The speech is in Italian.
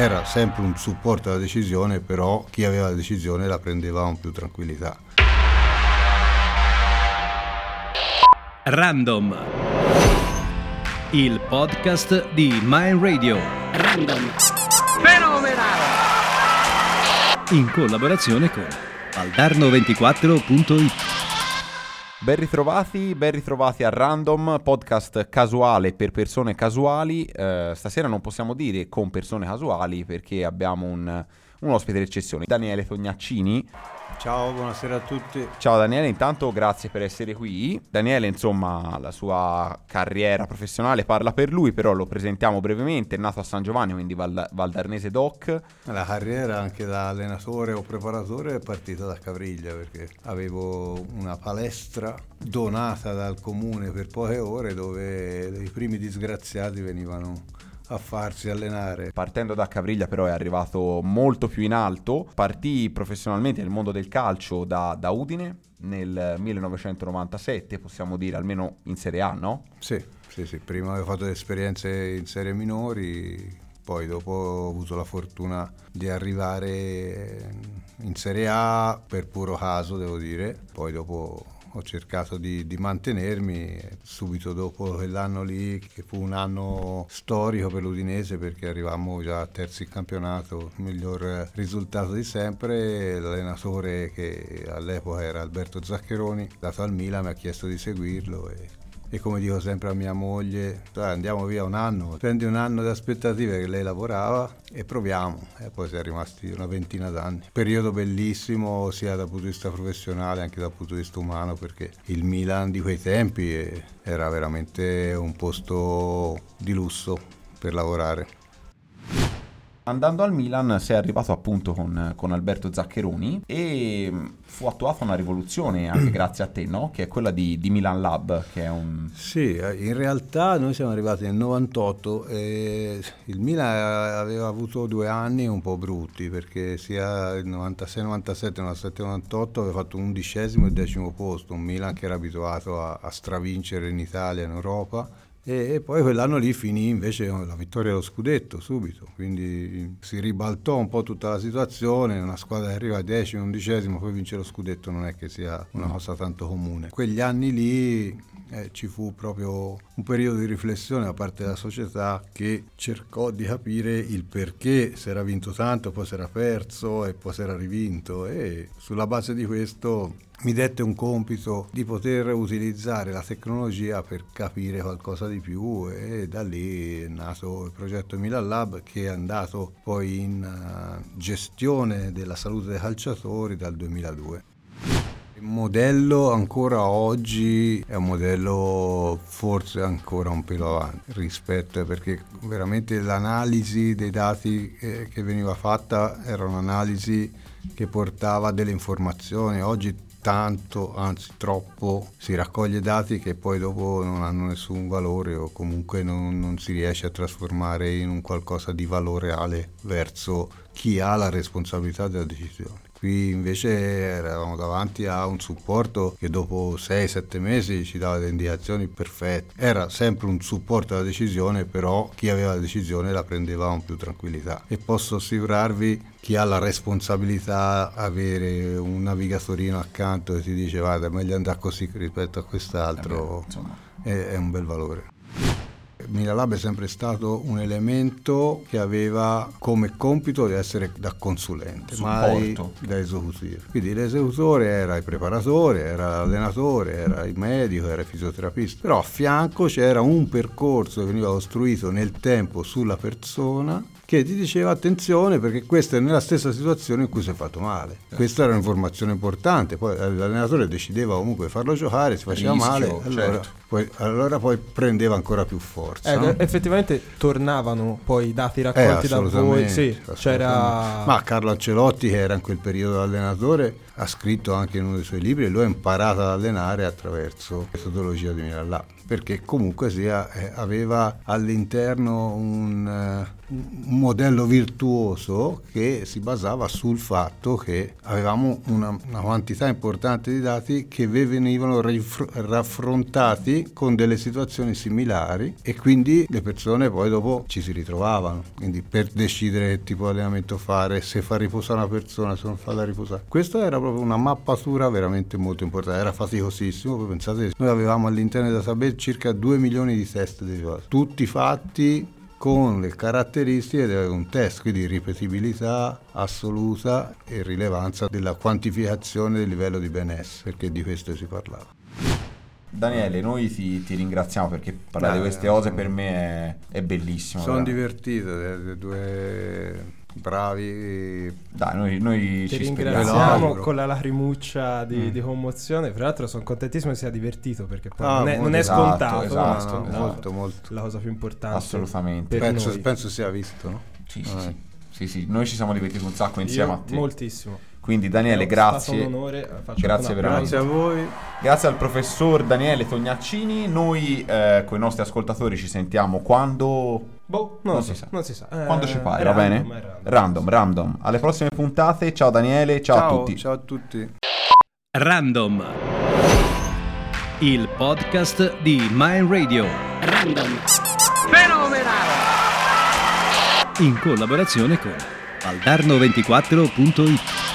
Era sempre un supporto alla decisione, però chi aveva la decisione la prendeva con più tranquillità. Random. Il podcast di Mind Radio. Random. Fenomenale! In collaborazione con aldarno24.it. Ben ritrovati, ben ritrovati a Random, podcast casuale per persone casuali. Eh, stasera non possiamo dire con persone casuali perché abbiamo un, un ospite d'eccezione, Daniele Tognaccini. Ciao, buonasera a tutti. Ciao Daniele, intanto grazie per essere qui. Daniele, insomma, la sua carriera professionale parla per lui, però lo presentiamo brevemente. È nato a San Giovanni, quindi Val- Valdarnese Doc. La carriera anche da allenatore o preparatore è partita da Cavriglia perché avevo una palestra donata dal comune per poche ore dove i primi disgraziati venivano a farsi allenare. Partendo da Cavriglia però è arrivato molto più in alto, partì professionalmente nel mondo del calcio da, da Udine nel 1997, possiamo dire almeno in Serie A, no? Sì, sì, sì, prima avevo fatto esperienze in serie minori, poi dopo ho avuto la fortuna di arrivare in Serie A per puro caso, devo dire, poi dopo ho cercato di, di, mantenermi subito dopo quell'anno lì, che fu un anno storico per l'Udinese perché arrivavamo già terzi in campionato, miglior risultato di sempre. L'allenatore che all'epoca era Alberto Zaccheroni, dato al Milan, mi ha chiesto di seguirlo e e come dico sempre a mia moglie, andiamo via un anno, prendi un anno di aspettative che lei lavorava e proviamo. E poi siamo rimasti una ventina d'anni. Periodo bellissimo sia dal punto di vista professionale che dal punto di vista umano perché il Milan di quei tempi era veramente un posto di lusso per lavorare. Andando al Milan sei arrivato appunto con, con, Alberto Zaccheroni e fu attuata una rivoluzione anche grazie a te, no? Che è quella di, di, Milan Lab, che è un... Sì, in realtà noi siamo arrivati nel 98 e il Milan aveva avuto due anni un po' brutti perché sia il 96, 97, 97, 98 aveva fatto undicesimo e decimo posto, un Milan che era abituato a, a stravincere in Italia, in Europa e poi quell'anno lì finì invece la vittoria allo scudetto subito, quindi si ribaltò un po' tutta la situazione, una squadra che arriva a decimo, undicesimo, poi vince lo scudetto non è che sia una cosa tanto comune. Quegli anni lì eh, ci fu proprio un periodo di riflessione da parte della società che cercò di capire il perché si era vinto tanto, poi si era perso e poi si era rivinto e sulla base di questo mi dette un compito di poter utilizzare la tecnologia per capire qualcosa di più e da lì è nato il progetto Milan Lab che è andato poi in uh, gestione della salute dei calciatori dal 2002. Il modello ancora oggi è un modello forse ancora un pelo avanti rispetto perché veramente l'analisi dei dati eh, che veniva fatta era un'analisi che portava delle informazioni. Oggi tanto, anzi troppo, si raccoglie dati che poi dopo non hanno nessun valore o comunque non, non si riesce a trasformare in un qualcosa di valore reale verso chi ha la responsabilità della decisione. Qui invece eravamo davanti a un supporto che dopo 6-7 mesi ci dava delle indicazioni perfette. Era sempre un supporto alla decisione, però chi aveva la decisione la prendeva con più tranquillità. E posso assicurarvi chi ha la responsabilità avere un navigatorino accanto che ti dice guarda è meglio andare così rispetto a quest'altro, eh beh, è, è un bel valore. Miralab è sempre stato un elemento che aveva come compito di essere da consulente, mai da esecutivo. Quindi l'esecutore era il preparatore, era l'allenatore, era il medico, era il fisioterapista, però a fianco c'era un percorso che veniva costruito nel tempo sulla persona che ti diceva attenzione perché questa è nella stessa situazione in cui si è fatto male. Eh. Questa era un'informazione importante, poi l'allenatore decideva comunque farlo giocare, si faceva Rischio, male, allora, certo. poi, allora, poi, prendeva ancora più forza. Eh, no? Effettivamente tornavano poi i dati raccolti eh, da voi, sì, c'era... Ma Carlo Ancelotti che era in quel periodo allenatore ha scritto anche in uno dei suoi libri e lui ha imparato ad allenare attraverso la metodologia di Miralà perché comunque sia, eh, aveva all'interno un, uh, un, modello virtuoso che si basava sul fatto che avevamo una, una quantità importante di dati che venivano rifr- raffrontati con delle situazioni similari e quindi le persone poi dopo ci si ritrovavano, quindi per decidere che tipo di allenamento fare, se far riposare una persona, se non farla riposare. Questa era proprio una mappatura veramente molto importante, era faticosissimo, pensate, noi avevamo all'interno del database circa 2 milioni di test derivati, tutti fatti con le caratteristiche di un test, quindi ripetibilità assoluta e rilevanza della quantificazione del livello di benessere, perché di questo si parlava. Daniele, noi ti, ti ringraziamo perché parlare di queste cose per me è, è bellissimo. Sono divertito, le due bravi. Dai, noi, noi Ti ringraziamo con la lacrimuccia di, mm. di, commozione. Tra l'altro, sono contentissimo che sia divertito perché poi ah, non, è, non è, esatto, scontato. Esatto, no, no, molto, molto. La cosa più importante. Assolutamente. Penso, penso, sia visto, no? Sì, sì, sì. sì, sì. Noi ci siamo divertiti un sacco insieme Io, a te. Moltissimo. Quindi Daniele, grazie. Un onore, grazie veramente. Grazie a voi. Grazie al professor Daniele Tognaccini. Noi eh, con i nostri ascoltatori ci sentiamo quando Boh, non, non si, sa. Non si sa. Quando ci fai, va bene? Random. random, random. Alle prossime puntate. Ciao Daniele, ciao, ciao a tutti. Ciao a tutti. Random. Il podcast di Mind Radio. Random. Fenomenale. In collaborazione con aldarno24.it